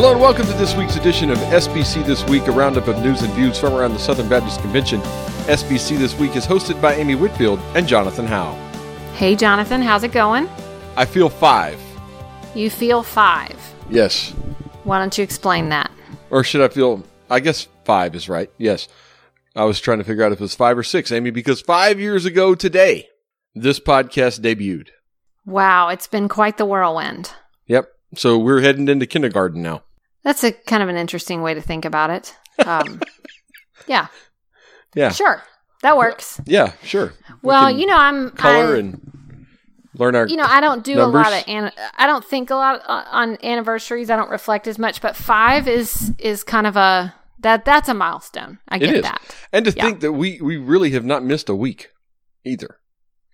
Hello and welcome to this week's edition of SBC This Week, a roundup of news and views from around the Southern Baptist Convention. SBC This Week is hosted by Amy Whitfield and Jonathan Howe. Hey, Jonathan, how's it going? I feel five. You feel five. Yes. Why don't you explain that? Or should I feel, I guess five is right. Yes. I was trying to figure out if it was five or six, Amy, because five years ago today, this podcast debuted. Wow, it's been quite the whirlwind. Yep. So we're heading into kindergarten now. That's a kind of an interesting way to think about it. Um, yeah, Yeah. sure, that works. Yeah, sure. Well, can you know, I'm color I, and learn our. you know, I don't do numbers. a lot of an, I don't think a lot uh, on anniversaries. I don't reflect as much, but five is is kind of a that that's a milestone. I get is. that. and to yeah. think that we we really have not missed a week either.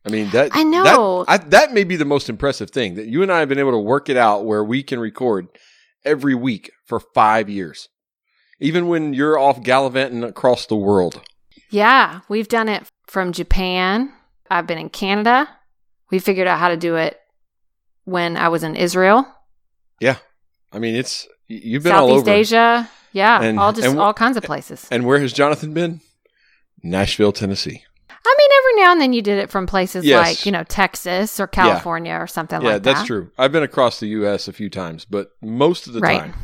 I mean that I know. that, I, that may be the most impressive thing that you and I have been able to work it out where we can record every week for five years, even when you're off gallivanting across the world. Yeah, we've done it from Japan. I've been in Canada. We figured out how to do it when I was in Israel, Yeah, I mean it's you've been all Southeast over. Asia. Yeah, And- all just and all kinds of places. And where has Jonathan been? Nashville, Tennessee. I mean, every now and then you did it from places Yes. like you know Texas or California or something yeah, like that. Yeah, that's true. I've been across the U.S. a few times, but most of the Right. time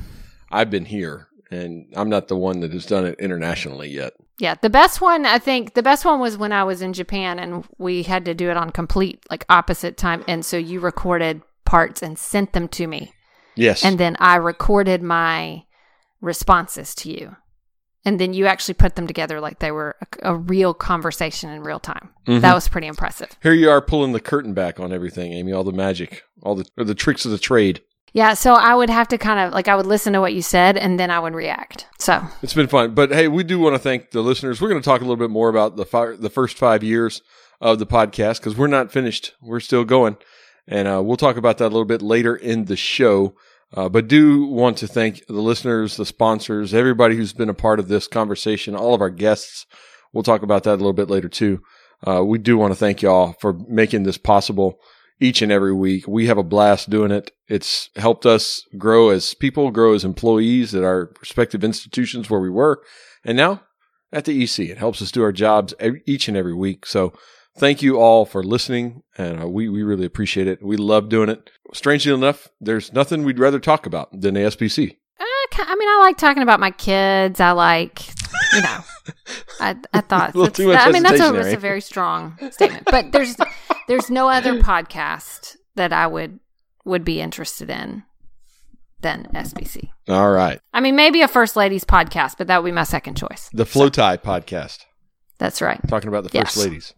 I've been here, and I'm not the one that has done it internationally yet. Yeah, the best one I think the best one was when I was in Japan and we had to do it on complete like opposite time, and so you recorded parts and sent them to me. Yes, and then I recorded my responses to you. And then you actually put them together like they were a, a real conversation in real time. Mhm. That was pretty impressive. Here you are pulling the curtain back on everything, Amy. All the magic, all the or the tricks of the trade. Yeah, so I would have to kind of like I would listen to what you said and then I would react. So, It's been fun, but hey, we do want to thank the listeners. We're going to talk a little bit more about the fi- the first five years of the podcast because we're not finished. We're still going, and uh, we'll talk about that a little bit later in the show. Uh, but do want to thank the listeners, the sponsors, everybody who's been a part of this conversation, all of our guests. We'll talk about that a little bit later too. Uh, we do want to thank y'all for making this possible each and every week. We have a blast doing it. It's helped us grow as people, grow as employees at our respective institutions where we were, and now at the EC. It helps us do our jobs each and every week. So thank you all for listening, and uh, we we really appreciate it. We love doing it. Strangely enough, there's nothing we'd rather talk about than SBC. uh, I mean, I like talking about my kids. I like, you know, I, I thought, A little that's- too much I mean, that's a, that's a very strong statement. But there's, there's no other podcast that I would, would be interested in than SBC. All right, I mean, maybe a First Ladies podcast, but that would be my second choice. the Flow Tie podcast. That's right. talking about the first Yes. ladies.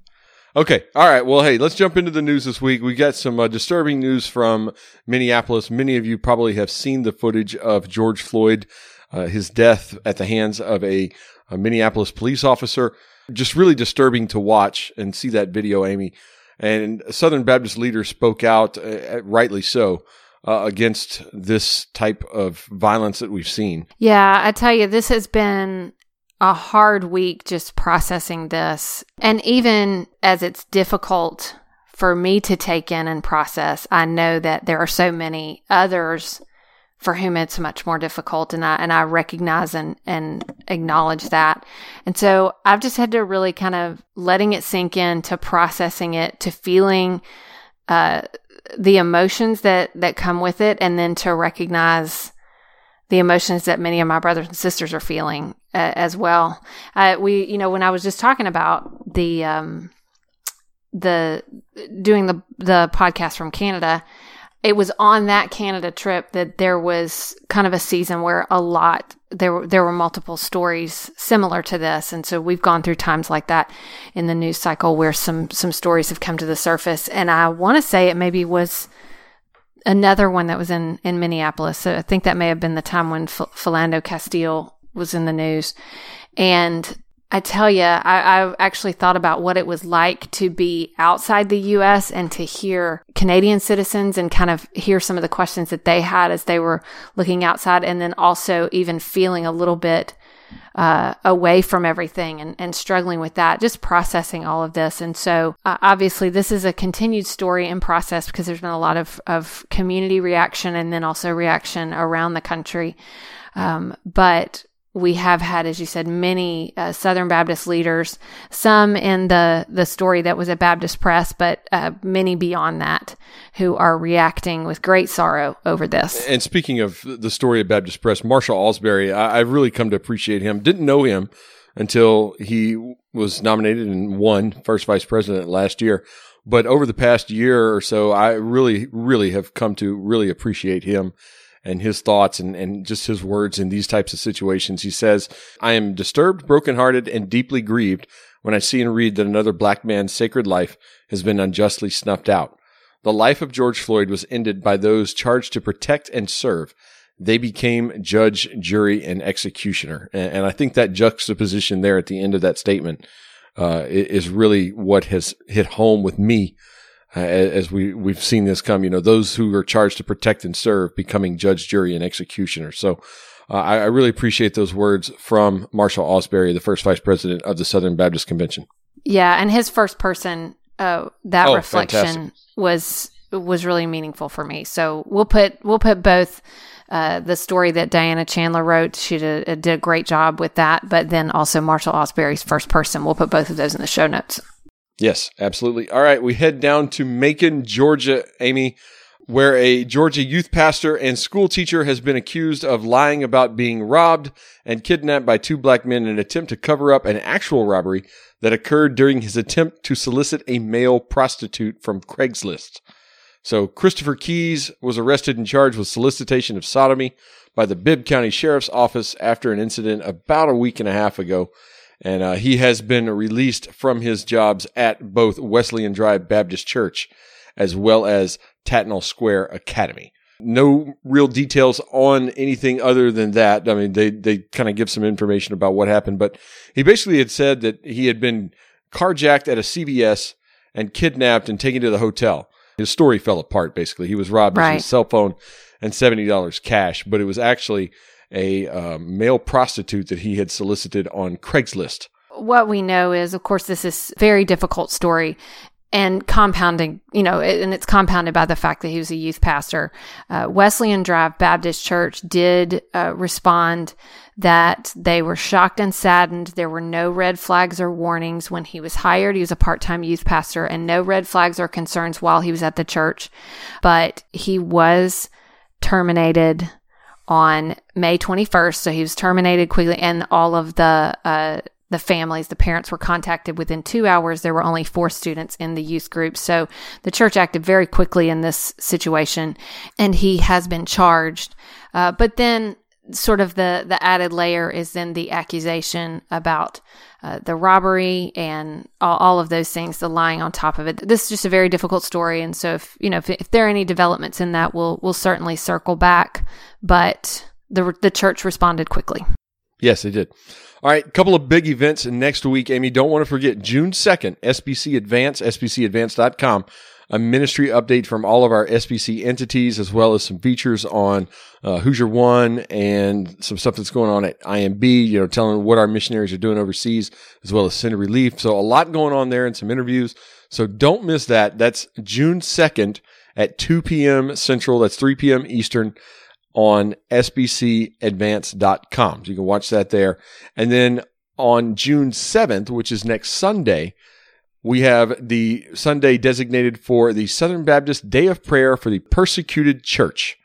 Okay. All right. Well, hey, let's jump into the news this week. We got some uh, disturbing news from Minneapolis. Many of you probably have seen the footage of George Floyd, uh, his death at the hands of a, a Minneapolis police officer. Just really disturbing to watch and see that video, Amy. And Southern Baptist leaders spoke out, uh, rightly so, uh, against this type of violence that we've seen. Yeah, I tell you, this has been a hard week just processing this. And even as it's difficult for me to take in and process, I know that there are so many others for whom it's much more difficult and I and I recognize and, and acknowledge that. And so I've just had to really kind of letting it sink in to processing it, to feeling uh the emotions that that come with it and then to recognize the emotions that many of my brothers and sisters are feeling uh, as well. Uh, we, you know, when I was just talking about the um, the doing the the podcast from Canada, it was on that Canada trip that there was kind of a season where a lot there there were multiple stories similar to this, and so we've gone through times like that in the news cycle where some some stories have come to the surface, and I want to say it maybe was another one that was in in Minneapolis. So I think that may have been the time when F- Philando Castile was in the news, and I tell you, I, I actually thought about what it was like to be outside the U.S. and to hear Canadian citizens and kind of hear some of the questions that they had as they were looking outside, and then also even feeling a little bit uh, away from everything and, and struggling with that, just processing all of this. And so, uh, obviously, this is a continued story in process because there's been a lot of, of community reaction and then also reaction around the country. Um, but we have had, as you said, many uh, Southern Baptist leaders, some in the, the story that was at Baptist Press, but uh, many beyond that who are reacting with great sorrow over this. And speaking of the story of Baptist Press, Marshal Ausberry, I, I've really come to appreciate him. Didn't know him until he was nominated and won first vice president last year. But over the past year or so, I really, really have come to really appreciate him and his thoughts and, and just his words in these types of situations. He says, I am disturbed, brokenhearted, and deeply grieved when I see and read that another black man's sacred life has been unjustly snuffed out. The life of George Floyd was ended by those charged to protect and serve. They became judge, jury, and executioner. And, and I think that juxtaposition there at the end of that statement uh, is really what has hit home with me uh, as we we've seen this come. You know, those who are charged to protect and serve becoming judge, jury, and executioner. So. Uh, I, I, really appreciate those words from Marshal Ausberry, the first vice president of the Southern Baptist Convention. Yeah, and his first person, uh, that oh, reflection fantastic. was was really meaningful for me. So we'll put we'll put both uh, the story that Diana Chandler wrote. She did, did a great job with that, but then also Marshal Ausberry's first person. We'll put both of those in the show notes. Yes, absolutely. All right, we head down to Macon, Georgia, Amy, where a Georgia youth pastor and school teacher has been accused of lying about being robbed and kidnapped by two black men in an attempt to cover up an actual robbery that occurred during his attempt to solicit a male prostitute from Craigslist. So Christopher Keys was arrested and charged with solicitation of sodomy by the Bibb County Sheriff's Office after an incident about a week and a half ago and uh, he has been released from his jobs at both Wesleyan Drive Baptist Church as well as Tattnall Square Academy. No real details on anything other than that. I mean, they, they kind of give some information about what happened, but he basically had said that he had been carjacked at a CVS and kidnapped and taken to the hotel. His story fell apart, basically. He was robbed right. of his cell phone and $70 cash, but it was actually a um, male prostitute that he had solicited on Craigslist. What we know is, of course, this is very difficult story and compounding, you know, and it's compounded by the fact that he was a youth pastor. Uh, Wesleyan Drive Baptist Church did uh, respond that they were shocked and saddened. There were no red flags or warnings when he was hired. He was a part time youth pastor, and no red flags or concerns while he was at the church. But he was terminated on May 21st. So he was terminated quickly, and all of the uh, the families, the parents were contacted within two hours. There were only four students in the youth group. So the church acted very quickly in this situation, and he has been charged. Uh, but then, sort of the the added layer is then the accusation about uh, the robbery and all, all, of those things, the lying on top of it. This is just a very difficult story, and so if you know if, if there are any developments in that, we'll we'll certainly circle back. But the the church responded quickly. Yes, they did. All right, a couple of big events next week, Amy. Don't want to forget June 2nd, SBC Advance, sbcadvance.com a ministry update from all of our SBC entities, as well as some features on uh, Who's Your One and some stuff that's going on at IMB, you know, telling what our missionaries are doing overseas, as well as Send Relief. So a lot going on there and some interviews. So don't miss that. That's June 2nd at 2 p.m. Central. That's 3 p.m. Eastern on sbcadvance.com. So you can watch that there. And then on June 7th, which is next Sunday, we have the Sunday designated for the Southern Baptist Day of Prayer for the Persecuted Church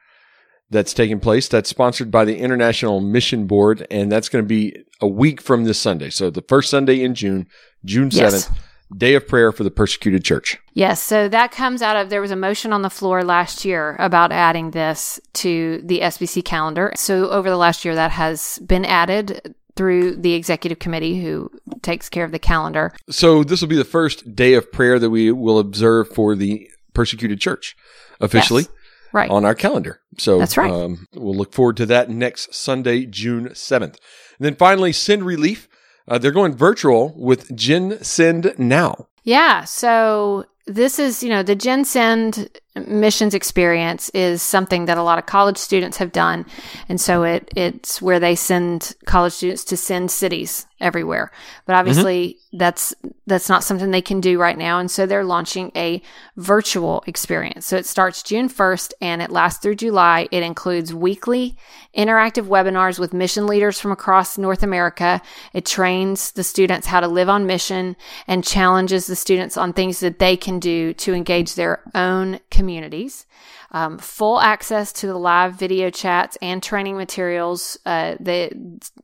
that's taking place. That's sponsored by the International Mission Board, and that's going to be a week from this Sunday. So the first Sunday in June, June 7th. Yes. Day of prayer for the persecuted church. Yes. So that comes out of there was a motion on the floor last year about adding this to the SBC calendar. So over the last year, that has been added through the executive committee who takes care of the calendar. So this will be the first day of prayer that we will observe for the persecuted church officially. Yes. Right. On our calendar. So that's right. Um, we'll look forward to that next Sunday, June 7th. And then finally, Send Relief. Uh, they're going virtual with Gen Send Now. Yeah. So this is, you know, the Gen Send missions experience is something that a lot of college students have done, and so it it's where they send college students to send cities everywhere. But obviously, mm-hmm. that's that's not something they can do right now, and so they're launching a virtual experience. So it starts June first and it lasts through July. It includes weekly interactive webinars with mission leaders from across North America. It trains the students how to live on mission and challenges the students on things that they can do to engage their own communities. Um, full access to the live video chats and training materials. Uh, that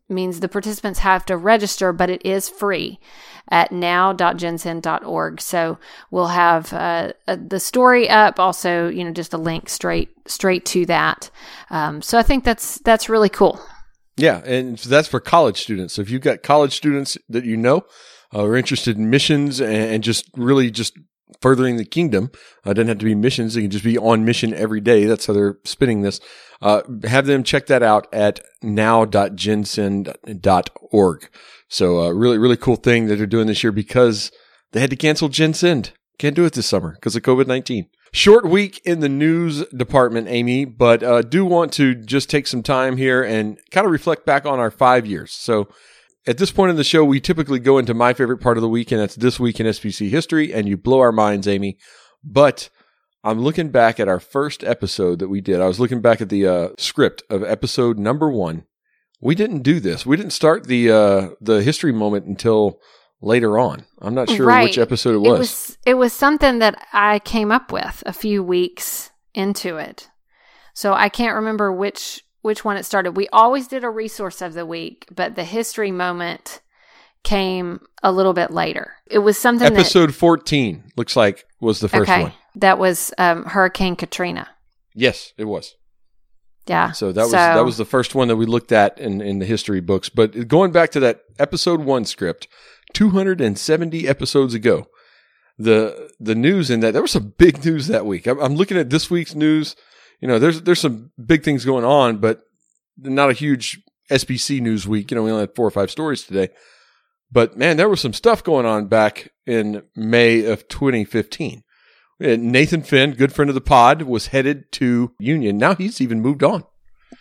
means the participants have to register, but it is free at now.gensend.org. So we'll have uh, uh, the story up, also, you know, just a link straight straight to that. Um, so I think that's that's really cool. Yeah, and that's for college students. So if you've got college students that you know uh, are interested in missions and just really just furthering the kingdom. Uh, doesn't have to be missions. It can just be on mission every day. That's how they're spinning this. Uh, have them check that out at now.gensend.org. So, uh, really, really cool thing that they're doing this year because they had to cancel GenSend. Can't do it this summer because of COVID 19. Short week in the news department, Amy, but uh, do want to just take some time here and kind of reflect back on our five years. So, at this point in the show, we typically go into my favorite part of the week, and that's this week in SBC history, and you blow our minds, Amy. But I'm looking back at our first episode that we did. I was looking back at the uh, script of episode number one. We didn't do this. We didn't start the uh, the history moment until later on. I'm not sure right. which episode it was. It was it was something that I came up with a few weeks into it. So I can't remember which which one it started. We always did a resource of the week, but the history moment came a little bit later. It was something episode that, 14 looks like was the first okay, one. That was um, Hurricane Katrina. Yes, it was. Yeah. So that was so, that was the first one that we looked at in in the history books. But going back to that episode 1 script, 270 episodes ago, the the news in that there was some big news that week. I'm, I'm looking at this week's news you know, there's there's some big things going on, but not a huge SBC news week. You know, we only had four or five stories today. But man, there was some stuff going on back in May of 2015. Uh, Nathan Finn, good friend of the pod, was headed to Union. Now he's even moved on.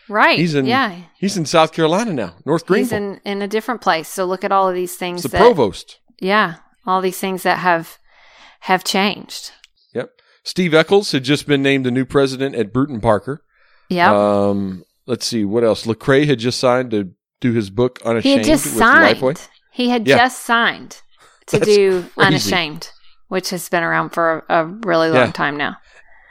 Right. He's in yeah. He's in South Carolina now, North Greenville. He's in, in a different place. So look at all of these things. It's the that, provost. Yeah. All these things that have have changed. Steve Echols had just been named the new president at Brewton Parker. Yeah. Um, let's see what else. Lecrae had just signed to do his book Unashamed. He had just signed. He had yeah. just signed to That's do crazy. Unashamed, which has been around for a, a really long yeah. time now.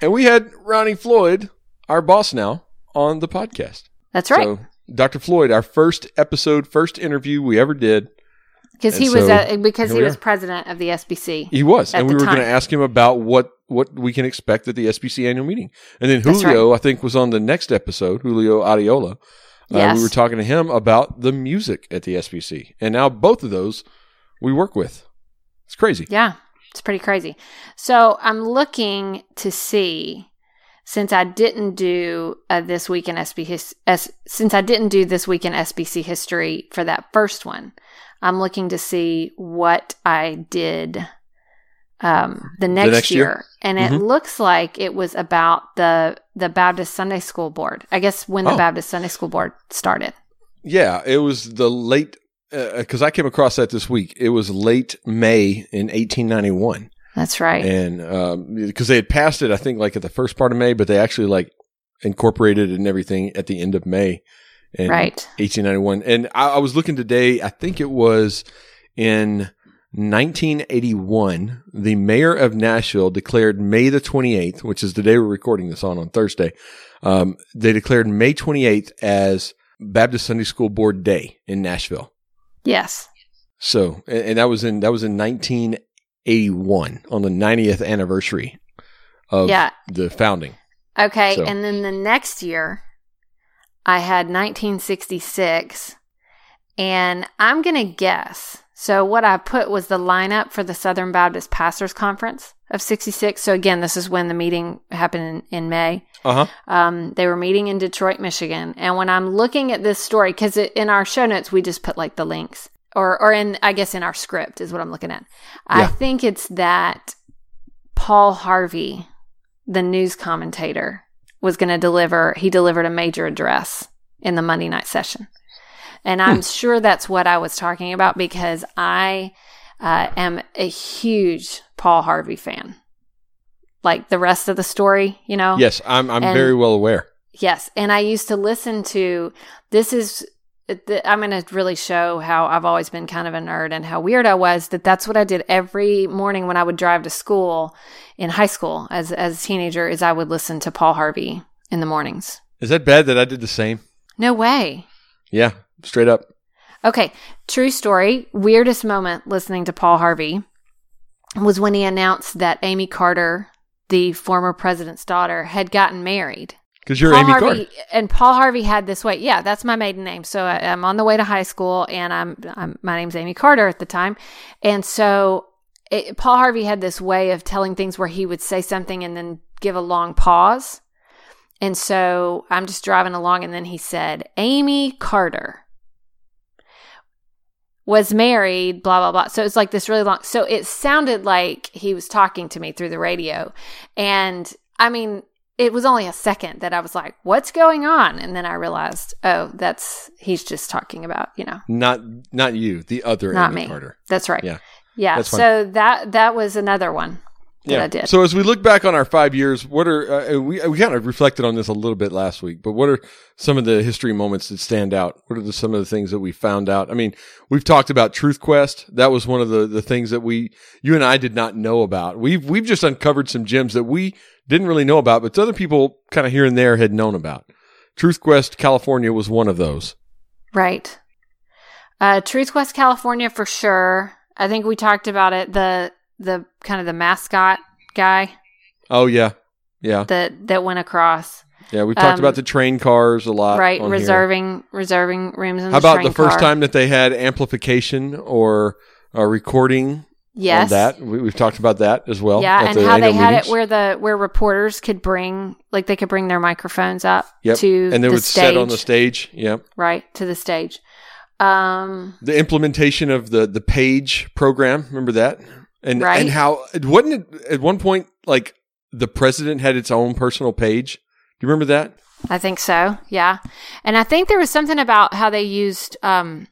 And we had Ronnie Floyd, our boss now, on the podcast. That's right. So, Dr. Floyd, our first episode, first interview we ever did because he was a, because he was president of the SBC. He was, and we were going to ask him about what what we can expect at the SBC annual meeting. And then Julio, right. I think, was on the next episode. Julio Arriola. Uh, yes. we were talking to him about the music at the SBC, and now both of those we work with. It's crazy. Yeah, it's pretty crazy. So I'm looking to see since I didn't do uh, this week in SB his, S, since I didn't do this week in SBC history for that first one. I'm looking to see what I did um, the, next the next, year, year. and mm-hmm. it looks like it was about the the Baptist Sunday School Board. I guess when the oh. Baptist Sunday School Board started. Yeah, it was the late because uh, I came across that this week. It was late May in 1891. That's right, and because um, they had passed it, I think like at the first part of May, but they actually like incorporated it and everything at the end of May in right. 1891. And I, I was looking today, I think it was in 1981, the mayor of Nashville declared May the 28th, which is the day we're recording this on, on Thursday. Um, they declared May 28th as Baptist Sunday School Board Day in Nashville. Yes. So, and, and that was in, that was in 1981 on the 90th anniversary of yeah. the founding. Okay. So. And then the next year, I had 1966, and I'm going to guess. So, what I put was the lineup for the Southern Baptist Pastors Conference of 66. So, again, this is when the meeting happened in, in May. Uh-huh. Um, they were meeting in Detroit, Michigan. And when I'm looking at this story, because in our show notes, we just put like the links, or, or in, I guess, in our script is what I'm looking at. Yeah. I think it's that Paul Harvey the news commentator, was going to deliver, he delivered a major address in the Monday night session. And I'm sure that's what I was talking about because I uh, am a huge Paul Harvey fan. Like the rest of the story, you know? Yes, I'm I'm And- very well aware. Yes, and I used to listen to this is the, I'm going to really show how I've always been kind of a nerd and how weird I was that that's what I did every morning when I would drive to school in high school as as a teenager is I would listen to Paul Harvey in the mornings. Is that bad that I did the same? No way. Yeah, straight up. Okay, true story. Weirdest moment listening to Paul Harvey was when he announced that Amy Carter, the former president's daughter, had gotten married. Because you're Paul Amy Harvey Carter. and Paul Harvey had this way. Yeah, that's my maiden name. So I, I'm on the way to high school, and I'm, I'm my name's Amy Carter at the time, and so it, Paul Harvey had this way of telling things where he would say something and then give a long pause. And so I'm just driving along, and then he said, Amy Carter was married, blah, blah, blah. So it's like this really long. So it sounded like he was talking to me through the radio. And I mean, it was only a second that I was like, what's going on? And then I realized, oh, that's, he's just talking about, you know, Not not you, the other Not Amy me. Carter. that's right. Yeah. Yeah. So that, that was another one that I did. So as we look back on our five years, what are uh, we we kind of reflected on this a little bit last week, but what are some of the history moments that stand out? What are the, some of the things that we found out? I mean, we've talked about Truth Quest. That was one of the the things that we you and I did not know about. We've we've just uncovered some gems that we didn't really know about, but other people kind of here and there had known about. Truth Quest California was one of those. Right. Uh, Truth Quest California for sure. I think we talked about it. The, the kind of the mascot guy Oh yeah, yeah, that, that went across. yeah. We talked Um, about the train cars a lot, right. on here. Reserving, reserving rooms in How the about the first car. time that they had amplification or uh, recording Yes. that? We, we've talked about that as well. yeah, and the how they had meetings. it where the where reporters could bring like they could bring their microphones up Yep. to and they the would stage, set on the stage. Yep. right to the stage. Um, The implementation of the the page program. Remember that? And Right. and how it wasn't it at one point like the president had its own personal page. Do you remember that? I think so. Yeah. And I think there was something about how they used um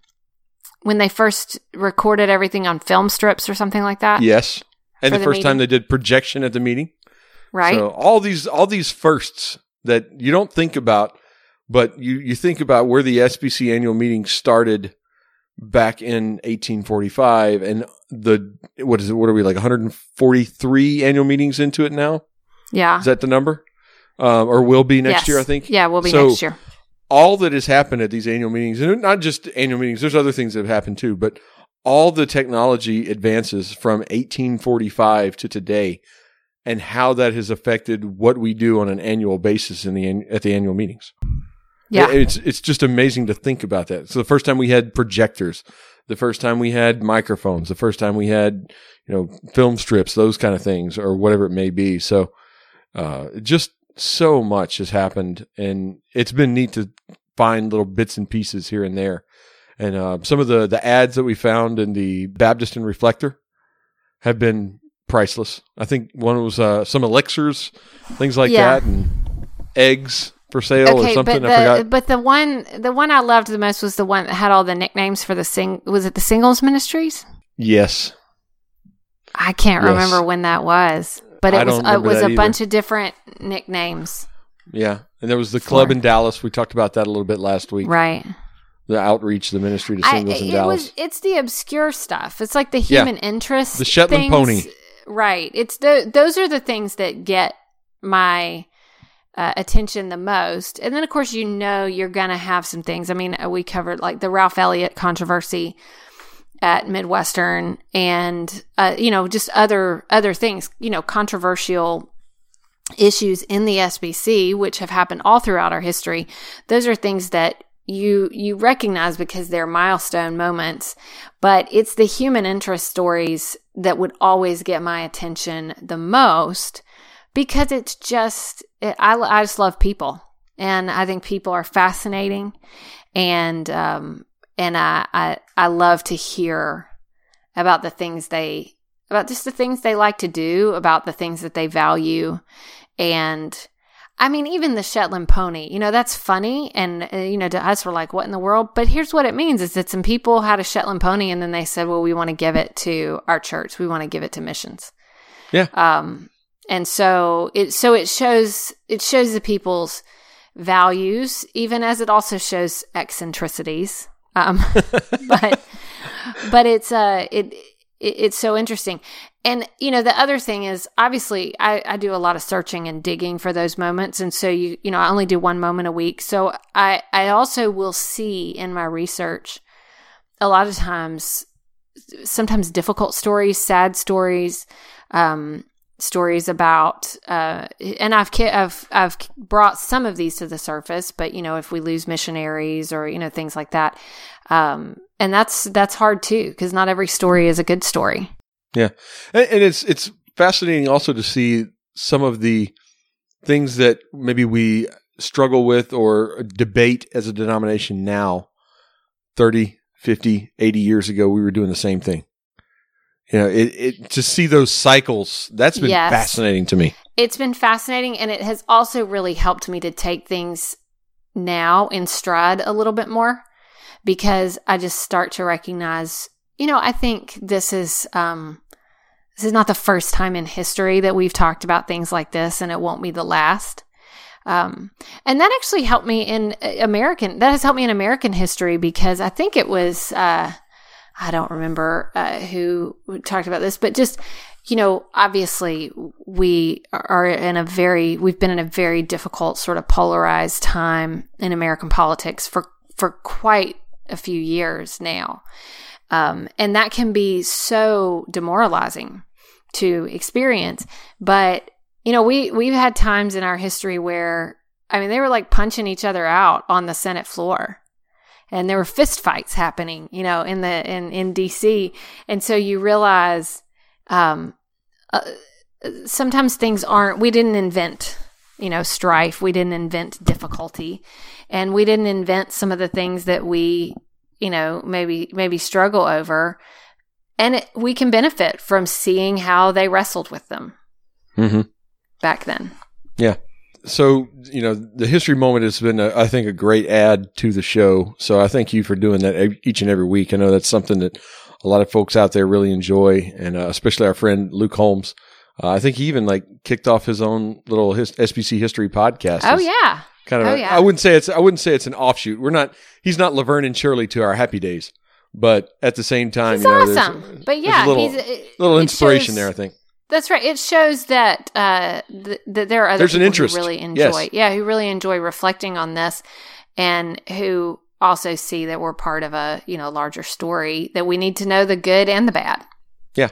when they first recorded everything on film strips or something like that. Yes. And the the first time they did projection at the meeting. Right. So all these all these firsts that you don't think about, but you you think about where the SBC annual meeting started back in 1845, and the what is it? What are we like 143 annual meetings into it now? yeah. Is that the number? Um, or will be next Yes. year? I think. Yeah, we'll be So- next year. All that has happened at these annual meetings, and not just annual meetings. There's other things that have happened too, but all the technology advances from 1845 to today and how that has affected what we do on an annual basis in the at the annual meetings. Yeah. It's it's just amazing to think about that. So the first time we had projectors, the first time we had microphones, the first time we had, you know, film strips, those kind of things or whatever it may be. So uh just so much has happened and it's been neat to find little bits and pieces here and there. And uh, some of the the ads that we found in the Baptist and Reflector have been priceless. I think one was uh, some elixirs, things like Yeah. that, and eggs for sale or Okay, something. but I the forgot. but the one the one I loved the most was the one that had all the nicknames for the sing was it the singles ministries? Yes, I can't Yes. remember when that was, but I it was don't it was a either. bunch of different nicknames. yeah, and there was the club For- in Dallas. We talked about that a little bit last week. Right. The outreach, the ministry to I, singles in it Dallas. was it's the obscure stuff. It's like the Yeah. human interest. The Shetland things. pony. Right. It's the those are the things that get my uh, attention the most. And then of course you know you're gonna have some things. I mean, uh, we covered like the Ralph Elliott controversy at Midwestern, and uh, you know just other other things. You know, controversial issues in the SBC, which have happened all throughout our history. Those are things that you you recognize because they're milestone moments, but it's the human interest stories that would always get my attention the most because it's just it, I I just love people and I think people are fascinating and um and I I I love to hear about the things they about just the things they like to do, about the things that they value. And I mean, even the Shetland pony, you know, that's funny. And, uh, you know, to us, we're like, what in the world? But here's what it means is that some people had a Shetland pony and then they said, well, we want to give it to our church. We want to give it to missions. Yeah. Um, and so it, so it shows, it shows the people's values, even as it also shows eccentricities. Um, but, but it's, uh, it, it, it's so interesting. And, you know, the other thing is obviously I, I do a lot of searching and digging for those moments. And so you, you know, I only do one moment a week. So I, I also will see in my research a lot of times, sometimes difficult stories, sad stories, um, stories about, uh, and I've, I've, I've brought some of these to the surface, but you know, if we lose missionaries or, you know, things like that, um, and that's, that's hard too, because not every story is a good story. Yeah, and, and it's it's fascinating also to see some of the things that maybe we struggle with or debate as a denomination now 30 50 80 years ago we were doing the same thing you know it, it to see those cycles that's been Yes. fascinating to me It's been fascinating, and it has also really helped me to take things now in stride a little bit more because I just start to recognize, you know, I think this is um, this is not the first time in history that we've talked about things like this, and it won't be the last. Um, and that actually helped me in uh, American. That has helped me in American history because I think it was. Uh, I don't remember uh, who talked about this, but just you know, obviously we are in a very we've been in a very difficult sort of polarized time in American politics for for quite a few years now. Um, and that can be so demoralizing to experience. But, you know, we, we've had times in our history where, I mean, they were like punching each other out on the Senate floor. And there were fist fights happening, you know, in the, in, in DC. And so you realize, um, uh, sometimes things aren't, we didn't invent, you know, strife. We didn't invent difficulty and we didn't invent some of the things that we you know maybe maybe struggle over and it, we can benefit from seeing how they wrestled with them mm-hmm. back then so you know the history moment has been a, i think a great add to the show. So i thank you for doing that each and every week. I know that's something that a lot of folks out there really enjoy and uh, especially our friend luke holmes. Uh, i think he even like kicked off his own little his sbc history podcast. Oh yeah. kind of Oh, a- yeah. i wouldn't say it's i wouldn't say it's an offshoot. We're not he's not laverne and shirley to our happy days. But at the same time he's you know, awesome. But yeah a little, he's it- little inspiration shows- there i think that's right it shows that uh th- that there are other There's an interest. who really enjoy Yes. yeah who really enjoy reflecting on this and who also see that we're part of a you know larger story that we need to know the good and the bad Yeah.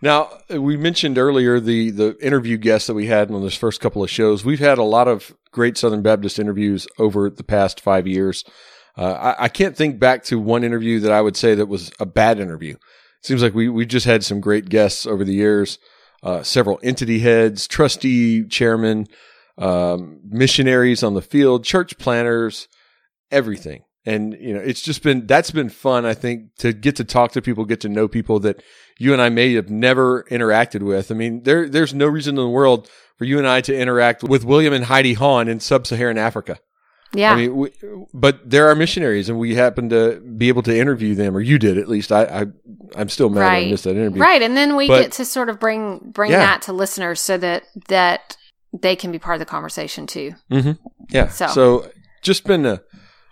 Now, we mentioned earlier the the interview guests that we had on this first couple of shows. We've had a lot of great Southern Baptist interviews over the past five years. Uh, I, I can't think back to one interview that I would say that was a bad interview. It seems like we we just had some great guests over the years. Uh, several entity heads, trustee chairman, um, missionaries on the field, church planners, everything. And you know, it's just been that's been fun. I think to get to talk to people, get to know people that you and I may have never interacted with. I mean, there there's no reason in the world for you and I to interact with William and Heidi Hahn in sub-Saharan Africa. Yeah I mean, we, but there are missionaries, and we happen to be able to interview them, or you did at least. I, I I'm still mad I Right. missed that interview. Right, and then we But- get to sort of bring bring Yeah. that to listeners so that that they can be part of the conversation too. Mm-hmm. Yeah. So- So, just been a,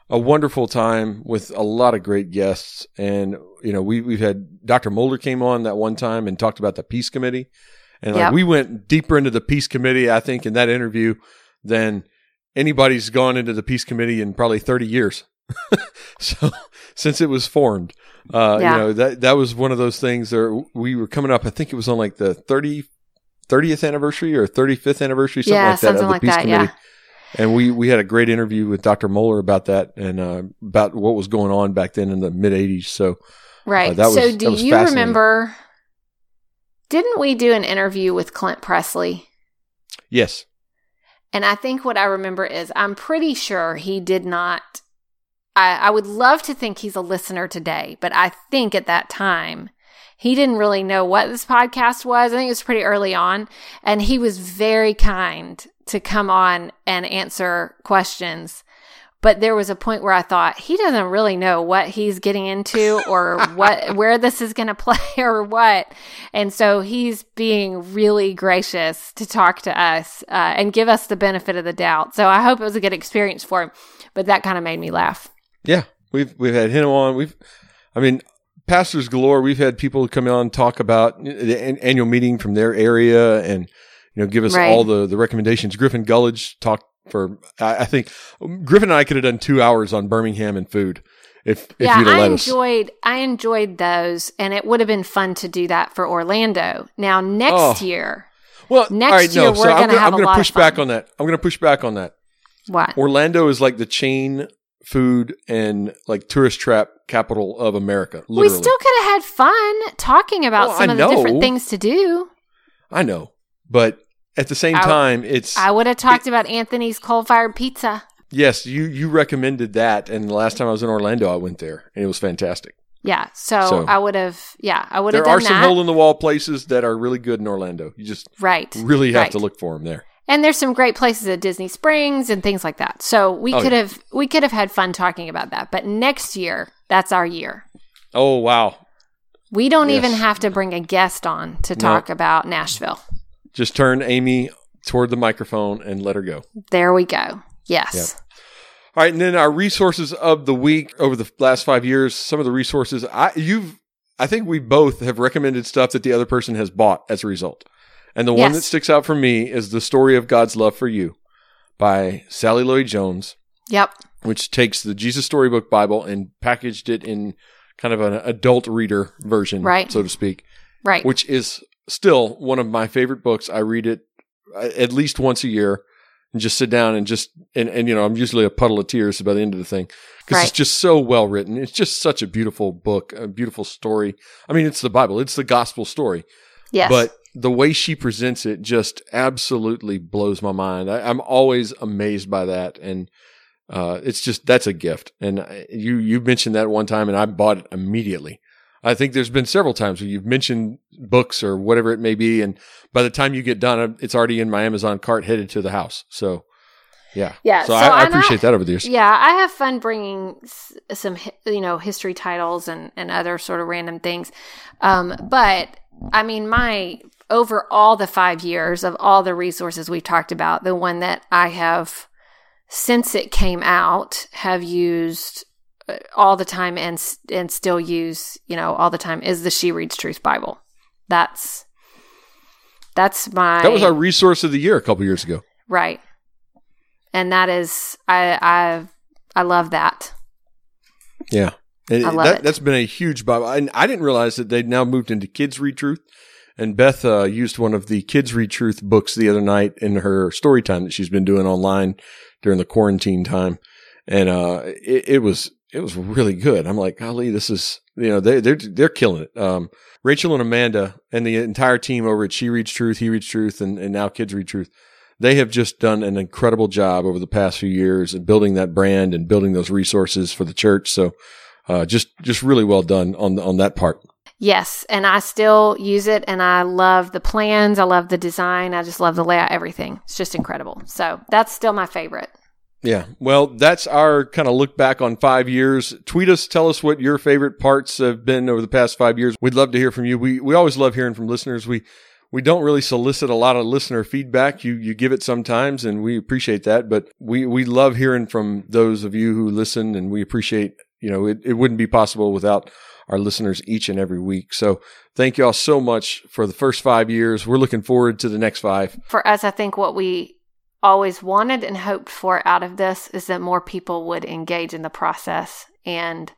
a wonderful time with a lot of great guests. And, you know, we, we've had Dr. Mohler came on that one time and talked about the peace committee. And like Yep. we went deeper into the peace committee, I think, in that interview than anybody's gone into the peace committee in probably 30 years. so since it was formed, uh, Yeah. you know, that, that was one of those things there. We were coming up, I think it was on like the 30, 30th anniversary or 35th anniversary, something Yeah, like that something of the like peace that, committee. yeah. And we, we had a great interview with Dr. Mohler about that and uh, about what was going on back then in the mid 80s. So, Right. Uh, that so was- do that was you remember didn't we do an interview with Clint Pressley? yes. And I think what I remember is I'm pretty sure he did not I, I would love to think he's a listener today, but I think at that time he didn't really know what this podcast was. I think it was pretty early on. And he was very kind to come on and answer questions. But there was a point where I thought he doesn't really know what he's getting into or what where this is going to play or what. And so he's being really gracious to talk to us uh, and give us the benefit of the doubt. So I hope it was a good experience for him. But that kind of made me laugh. Yeah, we've we've had him on. We've, I mean, pastors galore. We've had people come on talk about the annual meeting from their area and you know give us Right. all the the recommendations. Griffin Gulledge talked for I, I think um, Griffin and I could have done two hours on Birmingham and food if if yeah, I let us. enjoyed I enjoyed those, and it would have been fun to do that for Orlando. Now next Oh. year, Well, next right, year no. we're so gonna gonna, have I'm gonna push back on that. I'm gonna push back on that. what? Orlando is like the chain food and like tourist trap capital of America. Literally. We still could have had fun talking about Well, some I of the different things to do. I know, but at the same I- time, it's I would have talked about Anthony's coal fired pizza. yes. You you recommended that, and the last time I was in Orlando, I went there, and it was fantastic. Yeah, so, So- I would have. Yeah, I would have There are some hole in the wall places that are really good in Orlando. You just right, really have right. to look for them there. And there's some great places at Disney Springs and things like that. So we Oh, could yeah. have we could have had fun talking about that. But next year, that's our year. Oh wow! We don't Yes. even have to bring a guest on to No. talk about Nashville. Just turn Amy toward the microphone and let her go. There we go. Yes. Yep. All right, and then our resources of the week over the last five years. Some of the resources I you've I think we both have recommended stuff that the other person has bought as a result. And the one that sticks out for me is the story of God's love for you by Sally Lloyd Jones, Yep. which takes the Jesus Storybook Bible and packaged it in kind of an adult reader version, Right. so to speak, Right. which is still one of my favorite books. I read it uh, at least once a year and just sit down and just and, and you know I'm usually a puddle of tears by the end of the thing because it's just so well written. It's just such a beautiful book, a beautiful story. I mean, it's the Bible, it's the gospel story, yes. but the way she presents it just absolutely blows my mind. I, I'm always amazed by that, and uh, it's just that's a gift. And I- you you mentioned that one time, and I bought it immediately. I think there's been several times where you've mentioned books or whatever it may be, and by the time you get done, it's already in my Amazon cart headed to the house. So, yeah, Yeah, So, so I, I appreciate that over the years. Yeah, I have fun bringing some, you know, history titles and, and other sort of random things. Um, but I mean, my over all the five years of all the resources we've talked about, the one that I have since it came out have used uh, all the time and and still use, you know, all the time is the She Reads Truth Bible. That's that's my That was our resource of the year a couple years ago. right, and that is I I I love that. Yeah. And I love that, it. That's been a huge Bible. And I didn't realize that they'd now moved into Kids Read Truth. And Beth uh, used one of the Kids Read Truth books the other night in her story time that she's been doing online during the quarantine time. And uh, it, it was it was really good. I'm like, golly, this is you know they they're they're killing it. Um, Rachel and Amanda and the entire team over at She Reads Truth, He Reads Truth, and, and now Kids Read Truth. They have just done an incredible job over the past few years of building that brand and building those resources for the church. So, uh, just just really well done on on that part. Yes, and I still use it and I love the plans, I love the design, I just love the layout, everything. It's just incredible. So, that's still my favorite. Yeah. Well, that's our kind of look back on five years. Tweet us, tell us what your favorite parts have been over the past five years. We'd love to hear from you. We we always love hearing from listeners. We we don't really solicit a lot of listener feedback. You you give it sometimes, and we appreciate that. But we we love hearing from those of you who listen, and we appreciate. You know, it, it wouldn't be possible without our listeners each and every week. So thank you all so much for the first five years. We're looking forward to the next five. For us, I think what we always wanted and hoped for out of this is that more people would engage in the process. And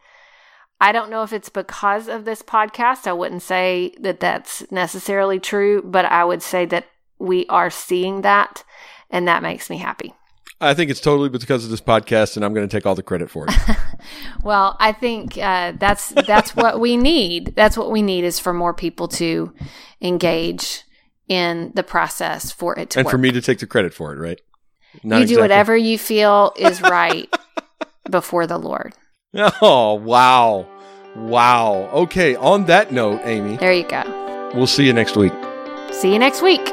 I don't know if it's because of this podcast. I wouldn't say that that's necessarily true, but I would say that we are seeing that, and that makes me happy. I think it's totally because of this podcast, and I'm going to take all the credit for it. Well, I think uh, that's that's what we need. That's what we need is for more people to engage in the process for it to and work. for me to take the credit for it, right? you Not do whatever you feel is right before the Lord. Oh wow, Wow. Okay. On that note, Amy, There you go. we'll see you next week. See you next week.